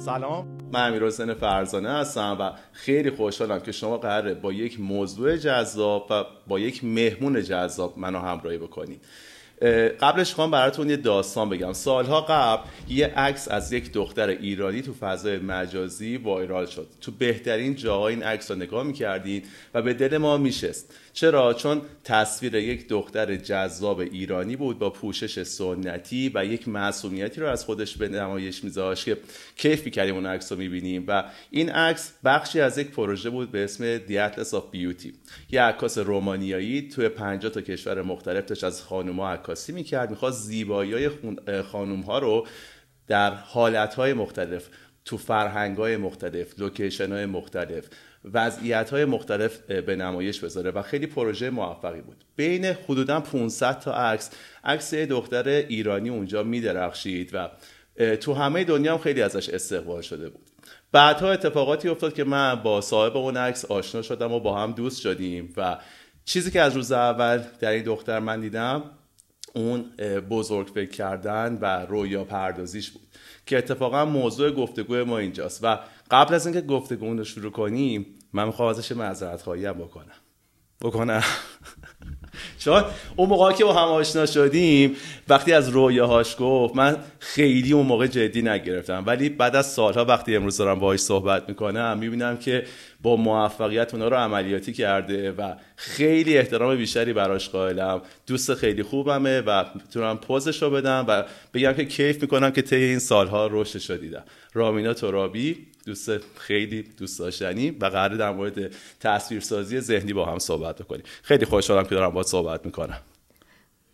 سلام. من امیر حسین فرزانه هستم و خیلی خوشحالم که شما قراره با یک موضوع جذاب و با یک مهمون جذاب منو همراهی بکنید. قبلش خواهم براتون یه داستان بگم. سالها قبل یه عکس از یک دختر ایرانی تو فضای مجازی وایرال شد. تو بهترین جاهای این عکس رو نگاه می‌کردید و به دل ما میشست. چرا؟ چون تصویر یک دختر جذاب ایرانی بود با پوشش سنتی و یک معصومیتی رو از خودش به نمایش میذاشت که کیف می‌کردیم اون عکس رو می‌بینیم و این عکس بخشی از یک پروژه بود به اسم Atlas of Beauty. یه عکاس رومانیایی توی 50 تا کشور مختلف داشت از خانوما عکاسی می‌کرد می‌خواست زیبایی خانوم ها رو در حالت های مختلف تو فرهنگ های مختلف لوکیشن های مختلف وضعیت های مختلف به نمایش بذاره و خیلی پروژه موفقی بود. بین حدودا 500 تا عکس عکس دختر ایرانی اونجا میدرخشید و تو همه دنیا هم خیلی ازش استقبال شده بود. بعدها اتفاقاتی افتاد که من با صاحب اون عکس آشنا شدم و با هم دوست شدیم و چیزی که از روز اول در این دختر من دیدم اون بزرگ فکر کردن و رویا پردازیش بود. که اتفاقا موضوع گفتگوی ما اینجاست و قبل از اینکه گفتگو رو شروع کنیم من می‌خوام ازش معذرت خواهی هم بکنم. بکنم. چون اون موقع که با هم آشنا شدیم وقتی از رویاهاش گفت من خیلی اون موقع جدی نگرفتم. ولی بعد از سالها وقتی امروز دارم باهاش صحبت می‌کنم می‌بینم که با موفقیت اونا رو عملیاتی کرده و خیلی احترام بیشتری براش قائلم. دوست خیلی خوبمه و می‌تونم پوزش رو بدم و بگم که کیف می‌کنم که طی این سالها رشدش رو دیدم. رامینا ترابی دوست خیلی دوست داشتنی و قرار در مورد تصویرسازی ذهنی با هم صحبت بکنیم. خیلی خوشحالم که دارم با صحبت می‌کنم.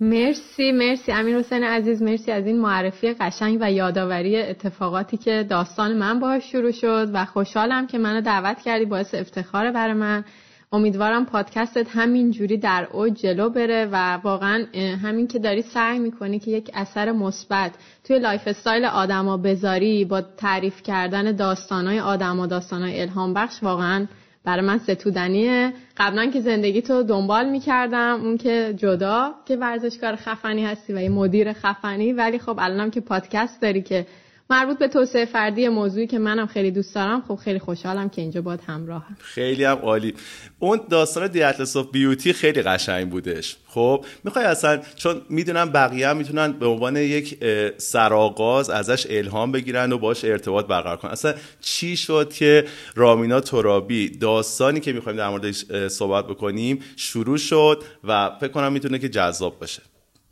مرسی مرسی. امیر حسین عزیز مرسی از این معرفی قشنگ و یادآوری اتفاقاتی که داستان من باهاش شروع شد و خوشحالم که منو دعوت کردی باعث افتخار برای من. امیدوارم پادکستت همین جوری در اوج جلو بره و واقعا همین که داری سعی می‌کنی که یک اثر مثبت توی lifestyle آدما بذاری با تعریف کردن داستانای آدما داستانای الهام بخش واقعا برای من ستودنیه. قبلا که زندگی تو دنبال می‌کردم اون که جدا که ورزشکار خفنی هستی و یه مدیر خفنی. ولی خب الانم که پادکست داری که مربوط به توسعه فردی موضوعی که منم خیلی دوست دارم خب خیلی خوشحالم که اینجا بات همراهم. خیلی هم عالی. اون داستان The Atlas of Beauty خیلی قشنگ بودش. خب می‌خوای اصلا چون می‌دونم بقیه هم می‌تونن به عنوان یک سرآغاز ازش الهام بگیرن و باش ارتباط برقرار کنن. اصلا چی شد که رامینا ترابی داستانی که می‌خوایم در موردش صحبت بکنیم شروع شد و فکر کنم می‌تونه که جذاب باشه.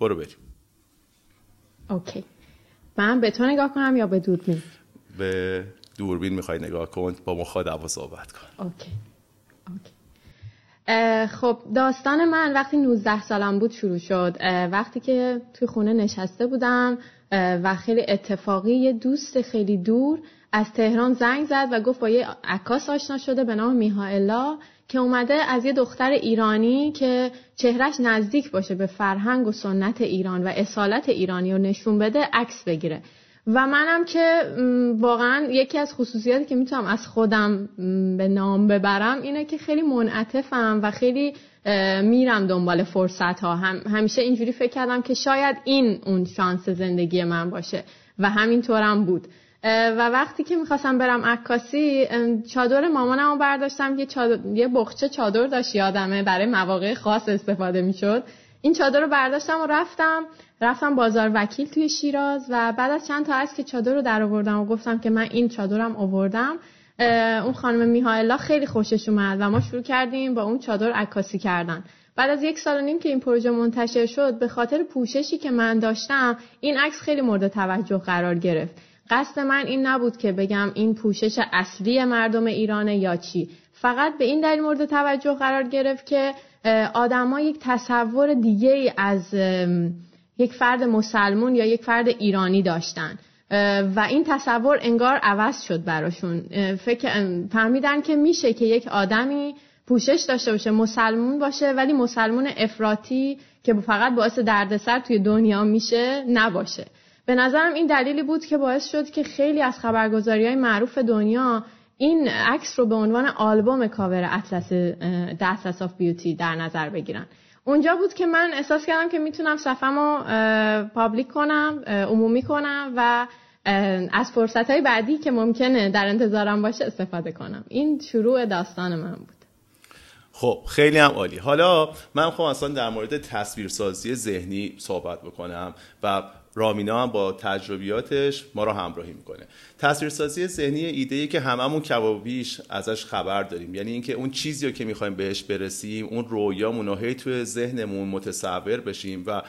برو بریم. اوکی. من به تو نگاه کنم یا به دوربین؟ به دوربین می‌خوای نگاه کن با مخاطب صحبت کن. اوکی اوکی. خب داستان من وقتی 19 سالم بود شروع شد. وقتی که توی خونه نشسته بودم و خیلی اتفاقی یه دوست خیلی دور از تهران زنگ زد و گفت با یه عکاس آشنا شده به نام میهائلا که اومده از یه دختر ایرانی که چهرش نزدیک باشه به فرهنگ و سنت ایران و اصالت ایرانی رو نشون بده عکس بگیره. و منم که واقعا یکی از خصوصیاتی که می‌تونم از خودم به نام ببرم اینه که خیلی منعطفم و خیلی میرم دنبال فرصت ها هم همیشه اینجوری فکر کردم که شاید این اون شانس زندگی من باشه و همینطورم بود. و وقتی که می‌خواستم برم عکاسی چادر مامانم رو برداشتم که یه بخچه چادر داشت یادمه برای مواقع خاص استفاده می‌شد. این چادر رو برداشتم و رفتم. رفتم بازار وکیل توی شیراز و بعد از چند تا از که چادر رو در آوردم و گفتم که من این چادرم آوردم اون خانم میهائلا خیلی خوشش اومد و ما شروع کردیم با اون چادر عکاسی کردن. بعد از یک سال و نیم که این پروژه منتشر شد به خاطر پوششی که من داشتم این عکس خیلی مورد توجه قرار گرفت. قصد من این نبود که بگم این پوشش اصلی مردم ایرانه یا چی. فقط به این دلیل مورد توجه قرار گرفت که آدما یک تصور دیگه از یک فرد مسلمون یا یک فرد ایرانی داشتن. و این تصور انگار عوض شد براشون. فکر فهمیدن که میشه که یک آدمی پوشش داشته باشه مسلمون باشه ولی مسلمون افراطی که فقط باعث دردسر توی دنیا میشه نباشه. به نظرم این دلیلی بود که باعث شد که خیلی از خبرگزاری های معروف دنیا این عکس رو به عنوان album cover Atlas of Beauty در نظر بگیرن. اونجا بود که من احساس کردم که می‌تونم صفم رو پابلیک کنم عمومی کنم و از فرصت های بعدی که ممکنه در انتظارم باشه استفاده کنم. این شروع داستان من بود. خب خیلی هم عالی. حالا من خب اصلا در مورد تصویرسازی ذهنی صحبت بکنم و رامینا هم با تجربیاتش ما رو همراهی می‌کنه. تصویرسازی ذهنی ایده ای که هممون کبابیش ازش خبر داریم. یعنی اینکه اون چیزی رو که می‌خوایم بهش برسیم اون رویامون رو هی توی ذهنمون متصور بشیم و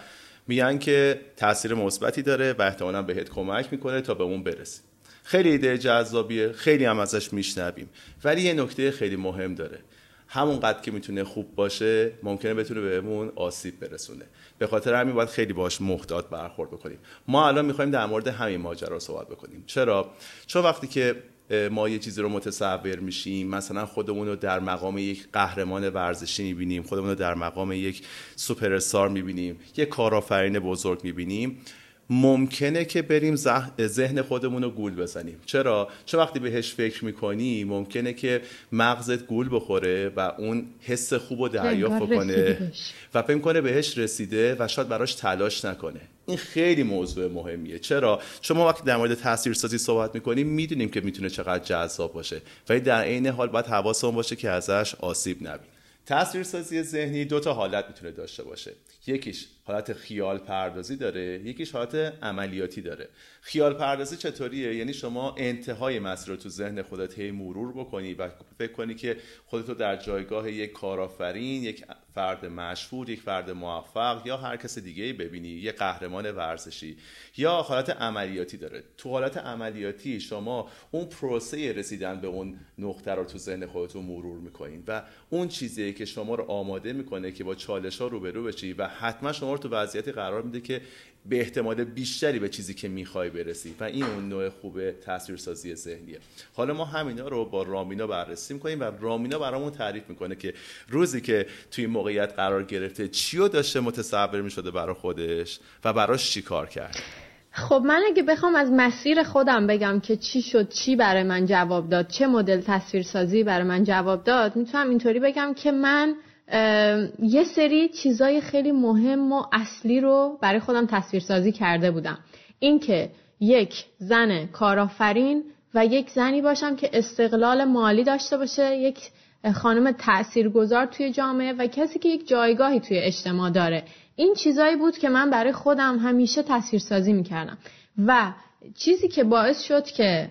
میگن که تاثیر مثبتی داره و احتمالا بهت کمک می‌کنه تا به اون برسیم خیلی ایده جذابیه خیلی هم ازش میشنویم. ولی یه نکته خیلی مهم داره. همون قد که می‌تونه خوب باشه ممکنه بتونه بهمون آسیب برسونه. به خاطر همین باید خیلی باش محتاط برخورد بکنیم. ما الان می‌خوایم در مورد همین ماجرا صحبت بکنیم. چرا؟ چون وقتی که ما یه چیزی رو متصور میشیم مثلا خودمون رو در مقام یک قهرمان ورزشی می‌بینیم خودمون رو در مقام یک سوپر استار می‌بینیم یک کارآفرین بزرگ می‌بینیم ممکنه که بریم ذهن خودمون رو گول بزنیم. چرا؟ چون وقتی بهش فکر می‌کنی ممکنه که مغزت گول بخوره و اون حس خوب رو دریافت بکنه و فکر کنه بهش رسیده و شاید براش تلاش نکنه. این خیلی موضوع مهمیه. چرا؟ چون ما وقتی در مورد تاثیرسازی صحبت می‌کنیم می‌دونیم که می‌تونه چقدر جذاب باشه. ولی در عین حال باید حواسمون باشه که ازش آسیب نبینیم تصویرسازی ذهنی دو تا حالت می‌تونه داشته باشه. یکیش حالت خیال پردازی داره یکیش حالت عملیاتی داره. خیال پردازی چطوریه؟ یعنی شما انتهای مسیر رو تو ذهن خودت هی مرور بکنی و فکر کنی که خودتو در جایگاه یک کارآفرین یک فرد مشهور یک فرد موفق یا هر کس دیگه ببینی یک قهرمان ورزشی یا حالت عملیاتی داره. تو حالت عملیاتی شما اون پروسه رسیدن به اون نقطه رو تو ذهن خودتون مرور می‌کنین و اون چیزیه که شما رو آماده می‌کنه که با چالش ها روبرو بشی و حتما شما رو تو وضعیتی قرار میده که به احتمال بیشتری به چیزی که می‌خوای برسی. و این اون نوع خوب تصویرسازی ذهنیه. حالا ما همینا رو با رامینا بررسی می‌کنیم و رامینا برامون تعریف می‌کنه که روزی که توی موقعیت قرار گرفته چی رو داشته متصور می‌شده برای خودش و براش چی کار کرد؟ خب من اگه بخوام از مسیر خودم بگم که چی شد چی برای من جواب داد چه مدل تصویرسازی برای من جواب داد می‌تونم اینطوری بگم که من یه سری چیزای خیلی مهم و اصلی رو برای خودم تصویرسازی کرده بودم. اینکه یک زن کارآفرین و یک زنی باشم که استقلال مالی داشته باشه یک خانم تاثیرگذار توی جامعه و کسی که یک جایگاهی توی اجتماع داره. این چیزایی بود که من برای خودم همیشه تصویرسازی می‌کردم. و چیزی که باعث شد که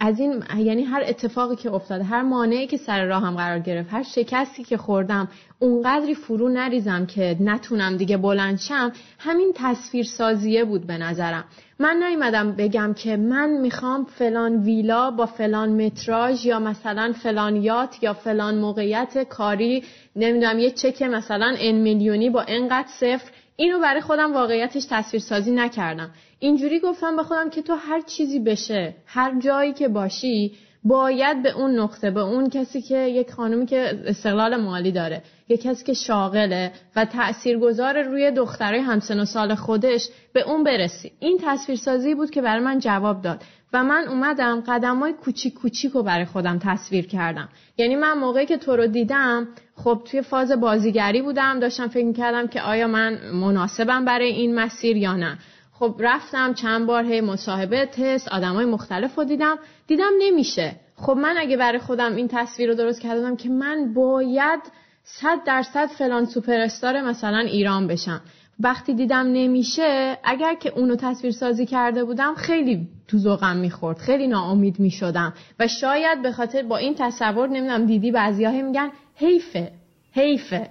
از این یعنی هر اتفاقی که افتاده هر مانعی که سر راهم قرار گرفت هر شکستی که خوردم اونقدری فرو نریزم که نتونم دیگه بلند شم همین تصویر سازیه بود به نظرم. من نیومدم بگم که من می‌خوام فلان ویلا با فلان متراژ یا مثلا فلان یات یا فلان موقعیت کاری نمی‌دونم یه چک مثلا ان میلیونی با انقدر صفر اینو برای خودم واقعیتش تصویر سازی نکردم. اینجوری گفتم به خودم که تو هر چیزی بشه هر جایی که باشی باید به اون نقطه به اون کسی که یک خانومی که استقلال مالی داره یک کسی که شاغله و تاثیرگذار روی دخترای همسن و سال خودش به اون برسی. این تصویرسازی بود که برای من جواب داد و من اومدم قدم های کوچیک کوچیک رو برای خودم تصویر کردم. یعنی من موقعی که تو رو دیدم خب توی فاز بازیگری بودم داشتم فکر کردم که آیا من مناسبم برای این مسیر یا نه. خب رفتم چند بار هی مصاحبه تست های مختلف رو دیدم. دیدم نمیشه. خب من اگه برای خودم این تصویر رو درست کردم که من باید صد درصد فلان سوپر مثلا ایران بشم. وقتی دیدم نمیشه اگر که اونو تصویر سازی کرده بودم خیلی تو ذوقم می‌خورد. خیلی ناامید می‌شدم. و شاید به خاطر با این تصور نمی‌دونم دیدی بعضیاه میگن حیفه. حیفه.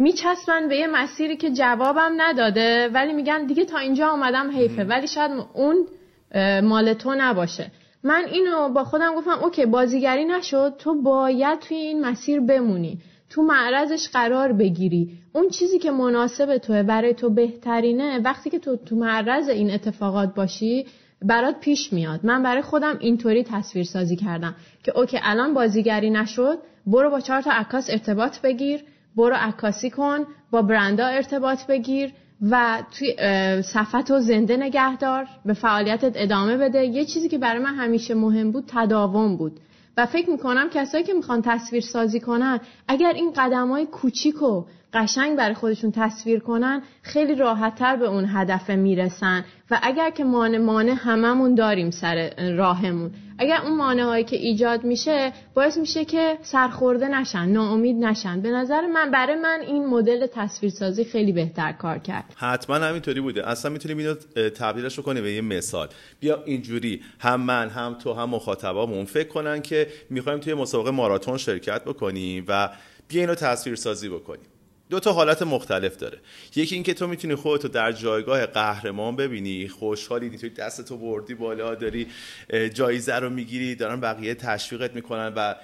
میچسبن به یه مسیری که جوابم نداده ولی میگن دیگه تا اینجا آمدم حیفه. ولی شاید اون مال تو نباشه. من اینو با خودم گفتم اوکی بازیگری نشد تو باید توی این مسیر بمونی. تو معرضش قرار بگیری. اون چیزی که مناسب توه برای تو بهترینه وقتی که تو تو معرض این اتفاقات باشی برات پیش میاد. من برای خودم اینطوری تصویر سازی کردم که اوکی الان بازیگری نشد برو با چهار تا عکاس ارتباط بگیر. برو عکاسی کن با برندا ارتباط بگیر و توی صفت و زنده نگهدار به فعالیتت ادامه بده. یه چیزی که برای من همیشه مهم بود تداوم بود. و فکر می‌کنم کسایی که می‌خوان تصویر سازی کنن اگر این قدم های کوچیک و قشنگ برای خودشون تصویر کنن خیلی راحتتر به اون هدف می‌رسن. و اگر که مانع مانع هممون داریم سر راهمون. اگر اون مانع هایی که ایجاد میشه باعث میشه که سرخورده نشن ناامید نشن. به نظر من برای من این مدل تصویرسازی خیلی بهتر کار کرد. حتما همینطوری بوده. اصلا می‌تونیم اینو تبدیلش رو کنیم به یه مثال. بیا اینجوری هم من هم تو هم مخاطبامون فکر کنن که می‌خوایم توی مسابقه ماراتون شرکت بکنیم و بیا اینو تصویر سازی بکنیم. دو تا حالت مختلف داره. یکی اینکه تو می‌تونی خودتو در جایگاه قهرمان ببینی خوشحالی توی دستتو بردی بالا داری جایزه رو می‌گیری دارن بقیه تشویقت می‌کنن و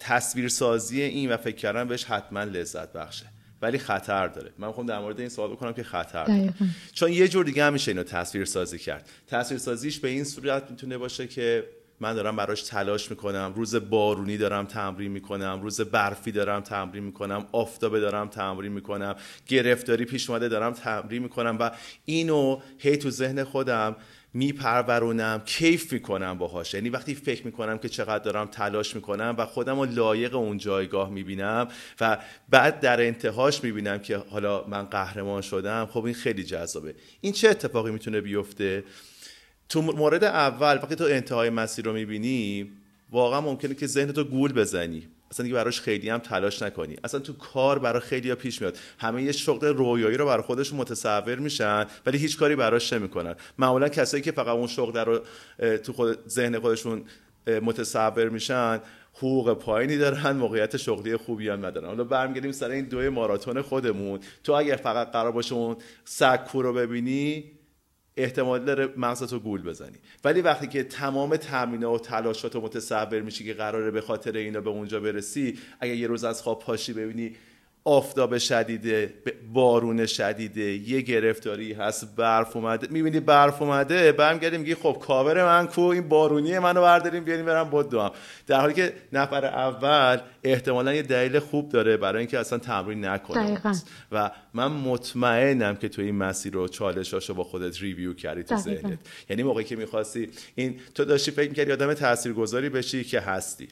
تصویرسازی این و فکر کردن بهش حتما لذت بخشه. ولی خطر داره. من می‌خوام در مورد این سوال بکنم که خطر داره. چون یه جور دیگه همیشه اینو تصویر سازی کرد. تصویر سازیش به این صورت می‌تونه باشه که من دارم براش تلاش می‌کنم. روز بارونی دارم تمرین می‌کنم. روز برفی دارم تمرین می‌کنم. آفتابه دارم تمرین می‌کنم. گرفتاری پیش اومده دارم تمرین می‌کنم و اینو هی تو ذهن خودم میپرورونم. کیف می‌کنم باهاش. یعنی وقتی فکر می‌کنم که چقدر دارم تلاش می‌کنم و خودم رو لایق اون جایگاه می‌بینم و بعد در انتهاش می‌بینم که حالا من قهرمان شدم خب این خیلی جذابه. این چه اتفاقی می‌تونه بیفته؟ تو مورد اول وقتی تو انتهای مسیر رو می‌بینی واقعا ممکنه که ذهن تو گول بزنی. اصلا دیگه براش خیلی هم تلاش نکنی. اصلا تو کار برای خیلی ها پیش میاد. همه یه شغل رویایی رو برای خودشون متصور میشن ولی هیچ کاری براش نمی‌کنن. معمولا کسایی که فقط اون شغل رو تو خود ذهن خودشون متصور میشن حقوق پایینی دارن موقعیت شغلی خوبی هم ندارن. حالا برمیگردیم سر این دوی ماراتون خودمون. تو اگر فقط قرار باشه اون سکو رو ببینی احتمال داره مغزتو گول بزنی. ولی وقتی که تمام تمرینه و تلاشات متصور میشی که قراره به خاطر اینا به اونجا برسی اگه یه روز از خواب پاشی ببینی آفتاب شدیده بارون شدیده یه گرفتاری هست برف اومده. می‌بینی برف اومده برمیگردی میگی خب کاور من کو؟ این بارونی منو برداریم بیاریم برم بدو هم در حالی که نفر اول احتمالا یه دلیل خوب داره برای اینکه اصلا تمرین نکنه. و من مطمئنم که تو این مسیر رو چالشاشو با خودت ریویو کردی تو ذهنت. یعنی موقعی که می‌خواستی این تو داشتی فکر می‌کردی آدم تاثیرگذاری بشی که هستی.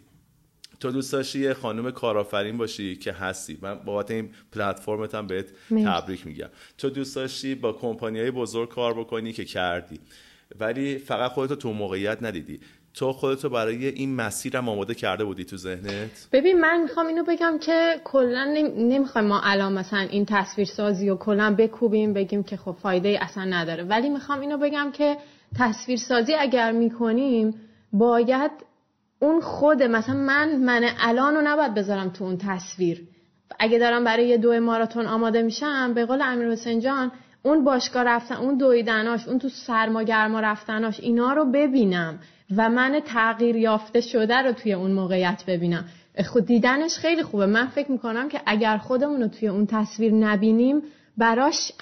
تو دوست داشتی یه خانم کارآفرین باشی که هستی؟ من بابت این پلتفرمت هم بهت تبریک میگم. تو دوست داشتی با کمپانی بزرگ کار بکنی که کردی ولی فقط خودتو تو موقعیت ندیدی. تو خودتو برای این مسیرم آماده کرده بودی تو ذهنت؟ ببین من می‌خوام اینو بگم که کلا نمی‌خوایم ما الان مثلا این تصویر سازی و کلا بکوبیم بگیم که خب فایده اصلا نداره. ولی می‌خوام اینو بگم که تصویر سازی اگر می‌کنیم باید اون خود مثلا من من الان رو نباید بذارم تو اون تصویر. اگه دارم برای یه دو ماراتون آماده میشم به قول امیر حسین جان اون باشگاه رفتن اون دویدناش اون تو سرما گرما رفتناش اینا رو ببینم و من تغییر یافته شده رو توی اون موقعیت ببینم. خود دیدنش خیلی خوبه. من فکر می‌کنم که اگر خودمون رو توی اون تصویر نبینیم براش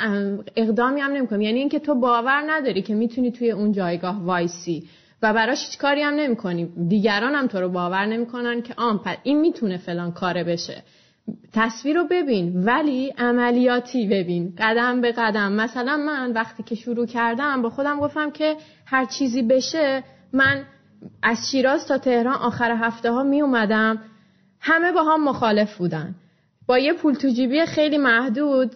اقدامی هم نمی‌کنیم. یعنی اینکه تو باور نداری که می‌تونی توی اون جایگاه وایسی. و براش هیچ کاری هم نمی دیگران هم تو رو باور نمی‌کنن که آن این می‌تونه فلان کاره بشه. تصویر رو ببین ولی عملیاتی ببین. قدم به قدم. مثلا من وقتی که شروع کردم با خودم گفتم که هر چیزی بشه من از شیراز تا تهران آخر هفته ها می اومدم همه با هم مخالف بودن. با یه پول تو جیبی خیلی محدود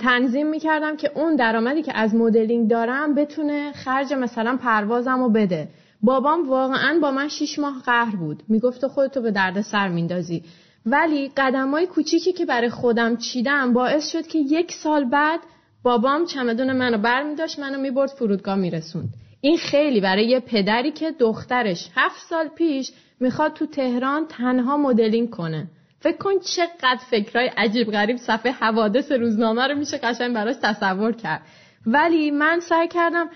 تنظیم می‌کردم که اون درآمدی که از مدلینگ دارم بتونه خرج مثلا پروازم رو بده. بابام واقعا با من شیش ماه قهر بود. می‌گفت خودتو به درد سر میندازی. ولی قدم های کوچیکی که برای خودم چیدم باعث شد که یک سال بعد بابام چمدون منو بر می داشت منو می‌برد فرودگاه میرسوند. این خیلی برای یه پدری که دخترش هفت سال پیش می‌خواد تو تهران تنها مدلینگ کنه. فکر کن چقدر فکرهای عجیب غریب صفحه حوادث روزنامه رو میشه قشنگ براش تصور کرد. ولی من سعی کردم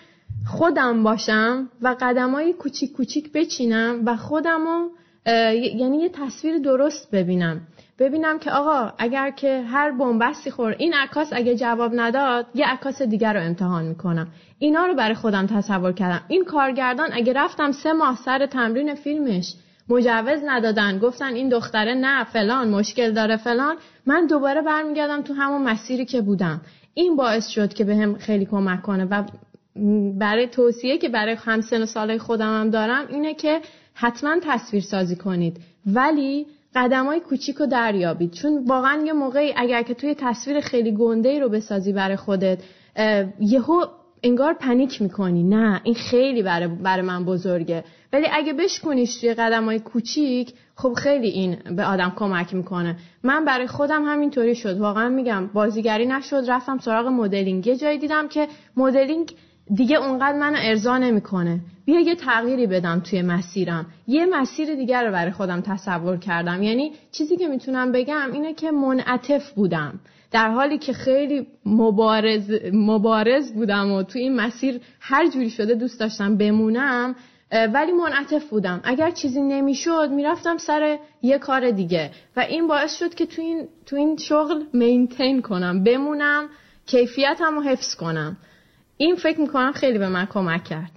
خودم باشم و قدم های کوچیک کوچیک بچینم و خودم رو یعنی یه تصویر درست ببینم. ببینم که آقا اگر که هر بنبستی خور این عکاس اگه جواب نداد یه عکاس دیگر رو امتحان می‌کنم. اینا رو برای خودم تصور کردم. این کارگردان اگه رفتم سه ماه سر تمرین فیلمش مجوز ندادن. گفتن این دختره نه فلان مشکل داره فلان. من دوباره برمیگردم تو همون مسیری که بودم. این باعث شد که بهم خیلی کمک کنه. و برای توصیه که برای همسن و سالهای خودم هم دارم اینه که حتما تصویر سازی کنید. ولی قدم های کوچیک رو دریابید. چون واقعا یه موقعی اگر که توی تصویر خیلی گنده رو بسازی برای خودت یهو انگار پنیک می‌کنی. نه این خیلی برای, برای من بزرگه. ولی اگه بشکنیش توی قدم های کوچیک خب خیلی این به آدم کمک می‌کنه. من برای خودم همینطوری شد. واقعا میگم بازیگری نشد. رفتم سراغ مدلینگ. یه جایی دیدم که مدلینگ دیگه اونقدر منو ارضا نمی‌کنه. بیا یه تغییری بدم توی مسیرم. یه مسیر دیگر رو برای خودم تصور کردم. یعنی چیزی که می‌تونم بگم اینه که منعطف بودم. در حالی که خیلی مبارز, مبارز بودم و توی این مسیر هر جوری شده دوست داشتم بمونم ولی منعطف بودم. اگر چیزی نمی‌شد می‌رفتم سر یه کار دیگه. و این باعث شد که تو این, تو این شغل مینتین کنم بمونم کیفیتم رو حفظ کنم. این فکر می‌کنم خیلی به من کمک کرد.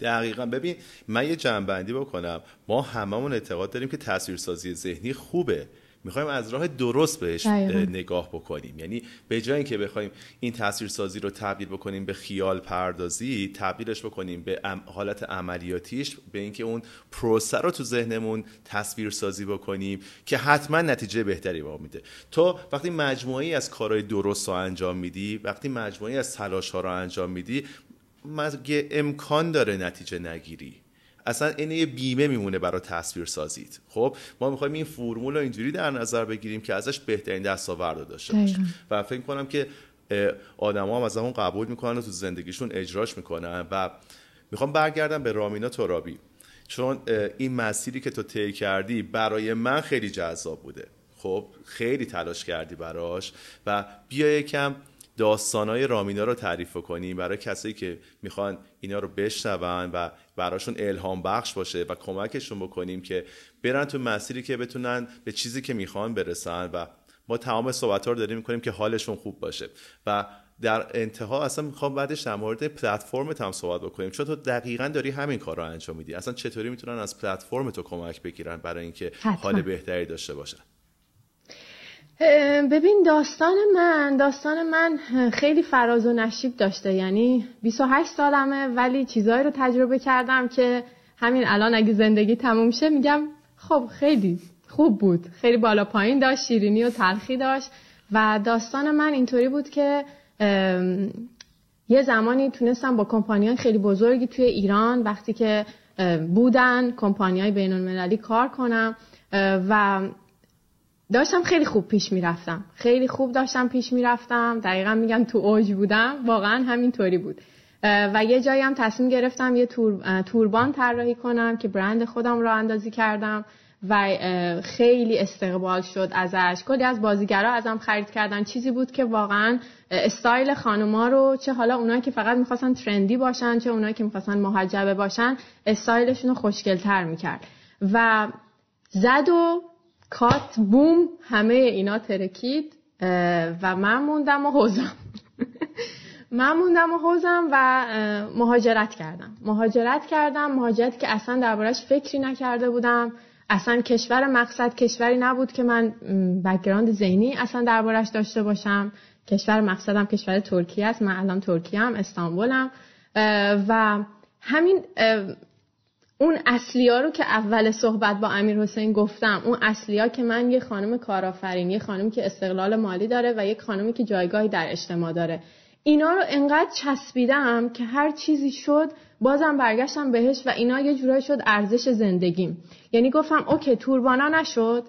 دقیقا. ببین من یه جنبندی بکنم. ما هممون اعتقاد داریم که تصویرسازی ذهنی خوبه. می‌خوایم از راه درست بهش نگاه بکنیم. یعنی به جای اینکه بخوایم این تصویرسازی رو تبدیل بکنیم به خیال پردازی تبدیلش بکنیم به حالت عملیاتیش به اینکه اون پروسه رو تو ذهنمون تصویرسازی بکنیم که حتما نتیجه بهتری با میده. تو وقتی مجموعی از کارهای درست رو انجام میدی وقتی مجموعی از تلاش ها رو انجام میدی مگه امکان داره نتیجه نگیری؟ اصلا این یه بیمه میمونه برای تصویر سازید خب ما می‌خوایم این فرمول رو اینجوری در نظر بگیریم که ازش بهترین دستاورد رو داشته باشیم و فکر کنم که آدما هم از اون قبول می‌کنن و تو زندگیشون اجراش می‌کنن. و می‌خوام برگردم به رامینا ترابی. چون این مسیری که تو طی کردی برای من خیلی جذاب بوده. خب خیلی تلاش کردی براش. و بیا یکم داستانای رامینا رو تعریف کنیم برای کسایی که می‌خوان اینا رو بشنون و براشون الهام بخش باشه و کمکشون بکنیم که برن تو مسیری که بتونن به چیزی که می‌خوان برسن و ما تمام صحبت رو داریم می‌کنیم که حالشون خوب باشه. و در انتها اصلا می‌خوام بعدش در مورد پلتفرم هم صحبت بکنیم. چون تو دقیقا داری همین کار رو انجام میدی. اصلا چطوری می‌تونن از پلتفرم تو کمک بگیرن برای اینکه حال بهتری داشته باشن؟ ببین داستان من داستان من خیلی فراز و نشیب داشته یعنی 28 سالمه ولی چیزهایی رو تجربه کردم که همین الان اگه زندگی تموم شه میگم خب خیلی خوب بود. خیلی بالا پایین داشت شیرینی و تلخی داشت و داستان من اینطوری بود که یه زمانی تونستم با کمپانیان خیلی بزرگی توی ایران وقتی که بودن کمپانیای بین المللی کار کنم و داشتم خیلی خوب پیش می‌رفتم. خیلی خوب داشتم پیش می‌رفتم. دقیقا میگم تو اوج بودم. واقعا همینطوری بود. و یه جایی هم تصمیم گرفتم یه تور، توربان طراحی کنم که برند خودم رو اندازی کردم و خیلی استقبال شد ازش. کلی از بازیگرا ازم خرید کردن. چیزی بود که واقعا استایل خانوما رو چه حالا اونایی که فقط می‌خواستن ترندی باشن چه اونایی که می‌خواستن محجبه باشن استایلشون رو خوشگلتر می‌کرد. و زد و cut بوم همه اینا ترکید و من موندم و حوضم. من موندم و حوضم و مهاجرت کردم. مهاجرت کردم مهاجرت که اصلا دربارش فکری نکرده بودم. اصلا کشور مقصد کشوری نبود که من background ذهنی اصلا دربارش داشته باشم. کشور مقصدم کشور ترکیه است. من الان ترکیه‌ام استانبولم. و همین اون اصلی ها رو که اول صحبت با امیر حسین گفتم اون اصلی ها که من یه خانم کارآفرین یه خانمی که استقلال مالی داره و یک خانمی که جایگاهی در اجتماع داره. اینا رو انقدر چسبیدم که هر چیزی شد بازم برگشتم بهش و اینا یه جورایی شد ارزش زندگیم. یعنی گفتم اوکی توربانا نشد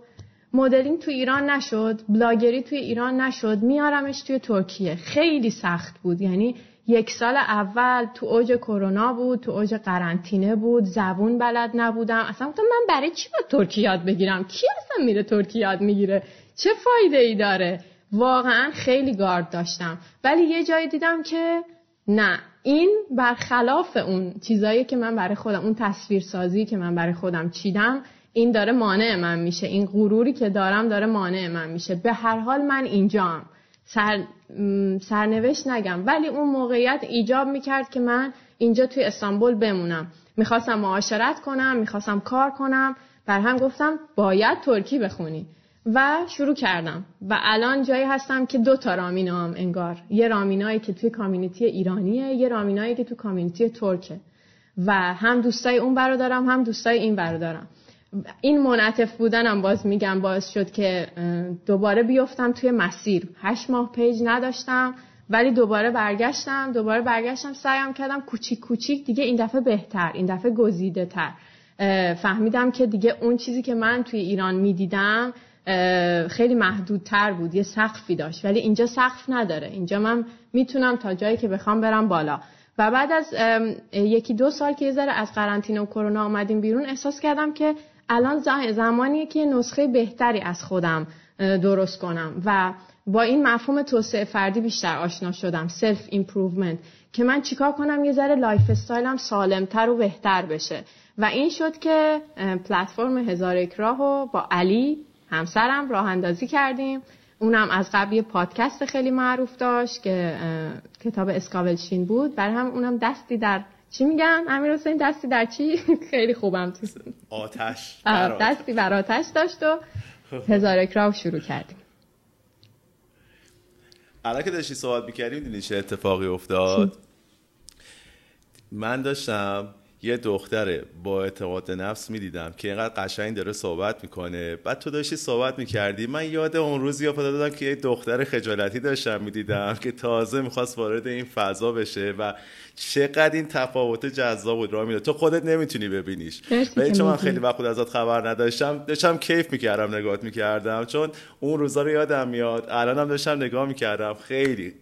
مدلینگ تو ایران نشد بلاگری توی ایران نشد میارمش توی ترکیه. خیلی سخت بود. یعنی یک سال اول تو اوج کرونا بود تو اوج قرنطینه بود زبون بلد نبودم. اصلا گفتم من برای چی با ترکی یاد بگیرم؟ کی اصلا میره ترکی یاد می‌گیره؟ چه فایده ای داره؟ واقعا خیلی گارد داشتم. ولی یه جایی دیدم که نه این برخلاف اون چیزایی که من برای خودم اون تصویر سازی که من برای خودم چیدم این داره مانع من میشه. این غروری که دارم داره مانع من میشه. به هر حال من اینجام. سر، سرنوشت نگم. ولی اون موقعیت ایجاب می‌کرد که من اینجا توی استانبول بمونم. می‌خواستم معاشرت کنم می‌خواستم کار کنم. بر هم گفتم باید ترکی بخونی. و شروع کردم. و الان جایی هستم که دو تا رامینا هم انگار. یه رامینایی که توی کامیونیتی ایرانیه یه رامینایی که توی کامیونیتی ترکه. و هم دوستای اون برادرم هم دوستای این برادرم. این منعطف بودنم باز میگم باعث شد که دوباره بیفتم توی مسیر. هشت ماه پیج نداشتم ولی دوباره برگشتم دوباره برگشتم سعیم کردم کوچیک کوچیک دیگه این دفعه بهتر این دفعه گزیده تر فهمیدم که دیگه اون چیزی که من توی ایران می‌دیدم خیلی محدودتر بود یه سقفی داشت. ولی اینجا سقف نداره. اینجا من می‌تونم تا جایی که بخوام برم بالا. و بعد از یکی دو سال که یه ذره از قرنطینه و کرونا آمدیم بیرون احساس کردم که الان زمانیه که نسخه بهتری از خودم درست کنم و با این مفهوم توسعه فردی بیشتر آشنا شدم self improvement که من چیکار کنم یه ذره lifestyle م سالمتر و بهتر بشه. و این شد که پلتفرم هزار یک و با علی همسرم راه اندازی کردیم. اونم از قبل یه پادکست خیلی معروف داشت که کتاب اسکاولشین بود. برای هم اونم دستی در چی میگن؟ امیر حسین دستی در چی؟ خیلی خوبم تو آتش دستی بر آتش داشت و هزار اکراو شروع کردیم. الان که داشتی صحبت می‌کردیم دیدی چه اتفاقی افتاد؟ من داشتم یه دختره با اعتماد نفس می‌دیدم که اینقدر قشنگ داره صحبت می‌کنه. بعد تو داشتی صحبت می‌کردی. من یاد اون روز یا دادم که یه دختر خجالتی داشتم می‌دیدم که تازه می‌خواست وارد این فضا بشه و چقدر این تفاوت جذاب بود را تو خودت نمی‌تونی ببینیش. ولی چون من خیلی وقت ازت خبر نداشتم داشتم کیف می‌کردم نگات می‌کردم. چون اون روزا رو یادم میاد. الانم داشتم نگاه می‌کردم. خیلی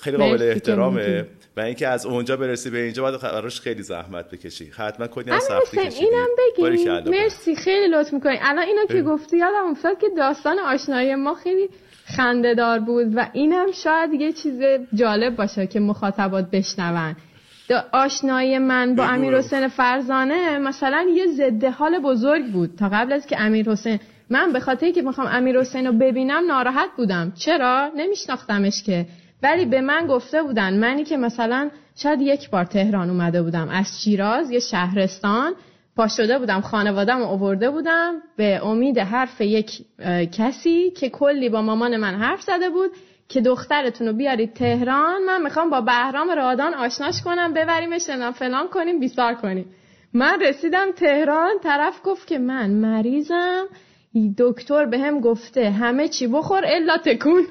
خیلی قابل احترامه. و اینکه از اونجا برسی به اینجا باید براش خیلی زحمت بکشی. حتما کلی هم سختی کشیدی. اینم بگی. مرسی خیلی لطف می‌کنی. الان اینو که گفتی یادم افتاد که داستان آشنایی ما خیلی خندهدار بود و اینم شاید یه چیز جالب باشه که مخاطبات بشنون. آشنایی من با امیر حسین فرزانه مثلا یه ضد حال بزرگ بود. تا قبل از که امیر حسین من به خاطر که می‌خوام امیر حسین رو ببینم ناراحت بودم. چرا؟ نمیشناختمش که. ولی به من گفته بودن منی که مثلا شاید یک بار تهران اومده بودم. از شیراز یه شهرستان پا شده بودم خانوادم اوورده بودم. به امید حرف یک کسی که کلی با مامان من حرف زده بود که دخترتون رو بیارید تهران من می‌خوام با بهرام رادان آشناش کنم ببریمش فلان کنیم بیسار کنیم. من رسیدم تهران طرف گفت که من مریضم. دکتر به هم گفته همه چی بخور الا تکون.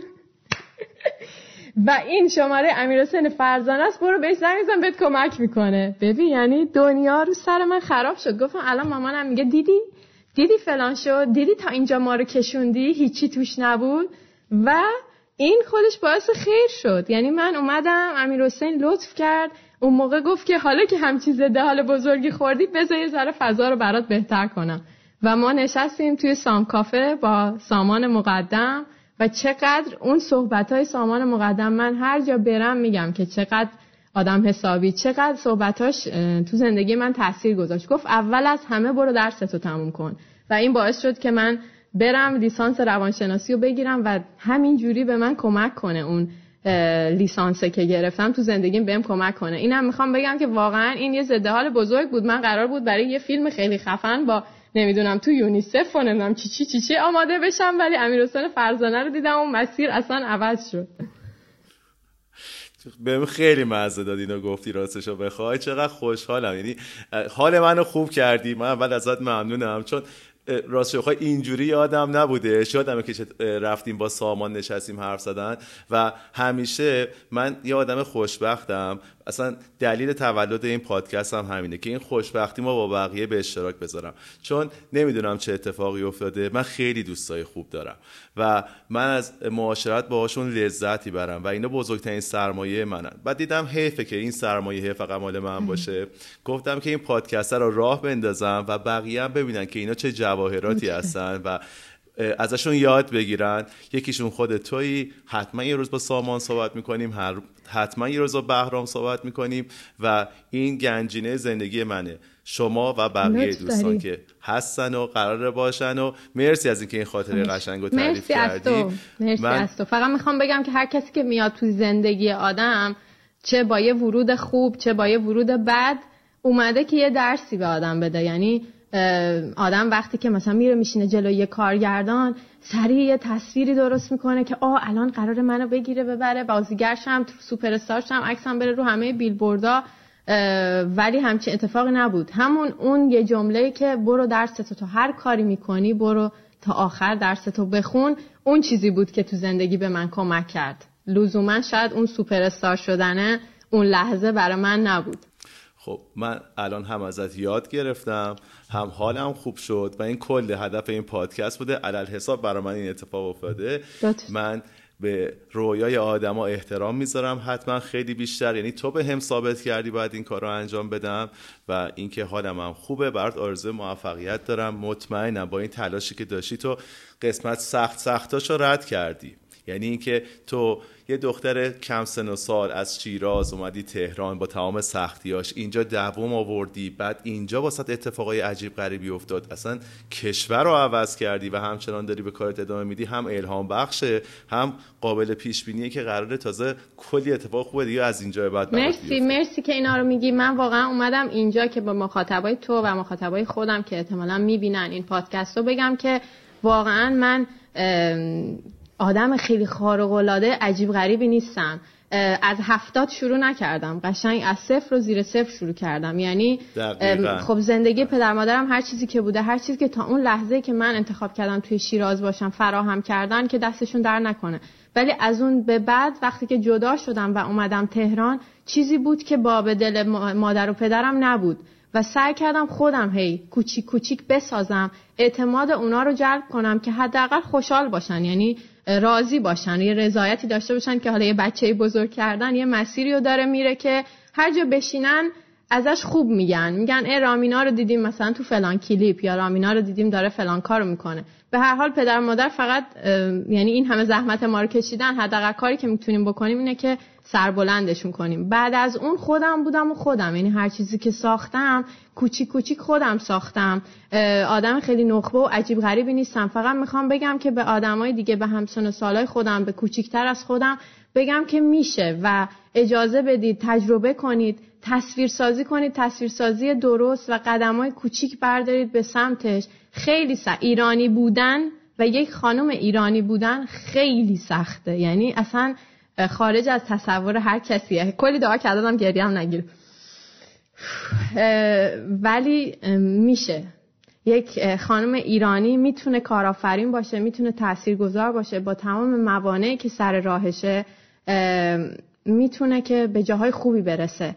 و این شماره امیر حسین فرزانه است برو بهش زنگ بزن بهت کمک می‌کنه. ببین یعنی دنیا رو سر من خراب شد. گفتم الان مامانم میگه دیدی؟ دیدی فلان شد؟ دیدی تا اینجا ما رو کشوندی؟ هیچی توش نبود؟ و این خودش باعث خیر شد. یعنی من اومدم امیر حسین لطف کرد. اون موقع گفت که حالا که همچی زده حال بزرگی خوردی بذار یه ذره فضا رو برات بهتر کنم. و ما نشستیم توی سام کافه با سامان مقدم. و چقدر اون صحبت های سامان مقدم من هر جا برم میگم که چقدر آدم حسابی چقدر صحبتاش تو زندگی من تاثیر گذاشت. گفت اول از همه برو درستو تموم کن. و این باعث شد که من برم لیسانس روانشناسی رو بگیرم و همین جوری به من کمک کنه اون لیسانسه که گرفتم تو زندگیم بهم کمک کنه. اینم می‌خوام بگم که واقعا این یه ضد حال بزرگ بود. من قرار بود برای یه فیلم خیلی خفن با نمی‌دونم تو یونیسف و نمی‌دونم چی چی چی چی آماده بشم ولی امیر حسین فرزانه رو دیدم و مسیر اصلا عوض شد. بهم خیلی مزه داد اینو گفتی راستشو بخوای. چقدر خوشحالم. یعنی حال منو خوب کردی. من اول ازت ممنونم. چون راست بخوای اینجوری یادم نبوده. یادمه که رفتیم با سامان نشستیم حرف زدن. و همیشه من یه آدم خوشبختم. اصلا دلیل تولد این پادکست هم همینه که این خوشبختی ما با بقیه به اشتراک بذارم. چون نمی‌دونم چه اتفاقی افتاده. من خیلی دوستای خوب دارم. و من از معاشرت باهاشون لذتی برم و اینا بزرگترین سرمایه منن. بعد دیدم حیفه که این سرمایه فقط مال من باشه. گفتم که این پادکست رو راه بندازم و بقیه هم ببینن که اینا چه جواهراتی هستن و ازشون یاد بگیرن. یکیشون خود تویی. حتما یه روز با سامان صحبت می‌کنیم. هر حتما یه روز با بهرام صحبت می‌کنیم و این گنجینه زندگی منه. شما و بقیه دوستان که هستن و قرار باشن و مرسی از اینکه این خاطره قشنگ رو تعریف کردی. مرسی من... از تو. فقط می‌خوام بگم که هر کسی که میاد تو زندگی آدم چه با یه ورود خوب چه با یه ورود بد اومده که یه درسی به آدم بده. یعنی آدم وقتی که مثلا میره میشینه جلوی یه کارگردان سریع یه تصویری درست می‌کنه که آه الان قرار منو بگیره ببره بازیگرشم سوپر استارشم عکسم بره رو همه بیلبوردا ولی همچین اتفاقی نبود. همون اون یه جمله که برو درستو تو هر کاری می‌کنی برو تا آخر درستو بخون. اون چیزی بود که تو زندگی به من کمک کرد. لزوما شاید اون سوپر شدنه اون لحظه برای من نبود. خب من الان هم ازت یاد گرفتم هم حالم خوب شد و این کل هدف این پادکست بوده. علل حساب برای من این اتفاق افتاده. من به رویای آدما احترام می‌ذارم. حتما خیلی بیشتر یعنی تو به هم ثابت کردی باید این کار رو انجام بدم و اینکه حالم هم خوبه برات آرزو موفقیت دارم. مطمئنم با این تلاشی که داشتی تو قسمت سخت سختاشو رد کردی. یعنی اینکه تو یه دختر کم سن و سال از شیراز اومدی تهران با تمام سختیاش اینجا دوم آوردی بعد اینجا واسط اتفاقای عجیب غریبی افتاد. اصلا کشور رو عوض کردی و همچنان داری به کارت ادامه میدی. هم الهام بخشه هم قابل پیش بینیه که قراره تازه کلی اتفاق خوبه دیگه از اینجا بعد مرسی مرسی که اینا رو میگی. من واقعا اومدم اینجا که با مخاطبای تو و مخاطبای خودم که احتمالا می‌بینن این پادکست رو بگم که واقعا من آدم خیلی خارق العاده عجیب غریبی نیستم. از هفتاد شروع نکردم. قشنگ از صفر و زیر صفر شروع کردم. یعنی خب زندگی پدر مادرم هر چیزی که بوده هر چیزی که تا اون لحظه که من انتخاب کردم توی شیراز باشم فراهم کردن که دستشون در نکنه. ولی از اون به بعد وقتی که جدا شدم و اومدم تهران چیزی بود که باب دل مادر و پدرم نبود. و سعی کردم خودم هی کوچیک کوچیک بسازم اعتماد اونا رو جلب کنم که حداقل خوشحال باشن. یعنی راضی باشن یه رضایتی داشته باشن که حالا یه بچه بزرگ کردن یه مسیری رو داره میره که هر جا بشینن ازش خوب میگن. میگن ای رامینا رو دیدیم مثلا تو فلان کلیپ یا رامینا رو دیدیم داره فلان کارو می‌کنه. به هر حال پدر مادر فقط یعنی این همه زحمت ما رو کشیدن حداقل کاری که می‌تونیم بکنیم اینه که سربلندشون کنیم. بعد از اون خودم بودم و خودم. یعنی هر چیزی که ساختم کوچیک کوچیک خودم ساختم. آدم خیلی نخبه و عجیب غریبی نیستم. فقط می‌خوام بگم که به آدمای دیگه به همسن و سالای خودم به کوچیکتر از خودم بگم که میشه و اجازه بدید تجربه کنید تصویر سازی کنید. تصویر سازی درست و قدم های کوچیک بردارید به سمتش. خیلی سخت. ایرانی بودن و یک خانم ایرانی بودن خیلی سخته. یعنی اصلا خارج از تصور هر کسیه. کلی دعا کردم گریه هم نگیر. ولی میشه. یک خانم ایرانی می‌تونه کارآفرین باشه می‌تونه تاثیرگذار باشه با تمام موانعی که سر راهشه می‌تونه که به جاهای خوبی برسه.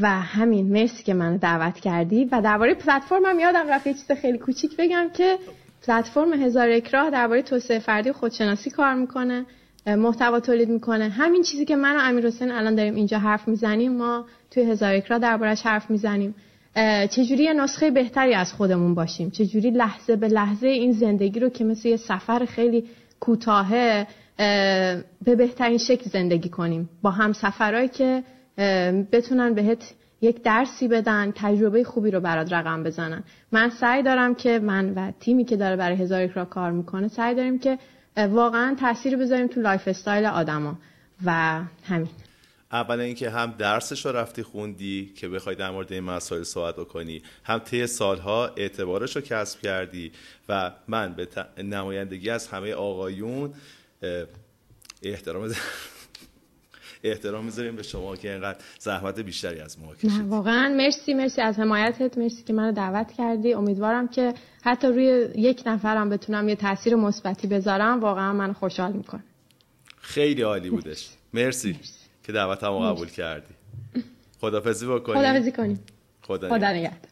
و همین مرسی که منو دعوت کردی. و درباره پلتفرمم یادم رفت یه چیز خیلی کوچیک بگم که پلتفرم هزار یک راه درباره توسعه فردی و خودشناسی کار می‌کنه. محتوا تولید می‌کنه. همین چیزی که من و امیر حسین الان داریم اینجا حرف می‌زنیم ما توی هزار یک راه دربارش حرف می‌زنیم. چجوری یه نسخه بهتری از خودمون باشیم؟ چجوری لحظه به لحظه این زندگی رو که مثل یه سفر خیلی کوتاهه به بهترین شکل زندگی کنیم؟ با هم سفرهایی که بتونن بهت یک درسی بدن تجربه خوبی رو برات رقم بزنن. من سعی دارم که من و تیمی که داره برای هزار یک را کار می‌کنه سعی داریم که واقعا تاثیر بذاریم تو lifestyle آدما. و همین. اولا اینکه هم درسش رو رفتی خوندی که بخوای در مورد این مسائل صحبت بکنی هم طی سالها اعتبارش رو کسب کردی و من به نمایندگی از همه آقایون احترام احترام می‌ذاریم به شما که اینقدر زحمت بیشتری از ما کشید. واقعا مرسی مرسی از حمایتت مرسی که منو دعوت کردی. امیدوارم که حتی روی یک نفرم بتونم یه تاثیر مثبتی بذارم. واقعا من خوشحال می‌کنه خیلی عالی بودش. مرسی, که دعوت هم قبول کردی. خدافظی بکنیم. خدافظی کنیم. خدا, خدا نگهد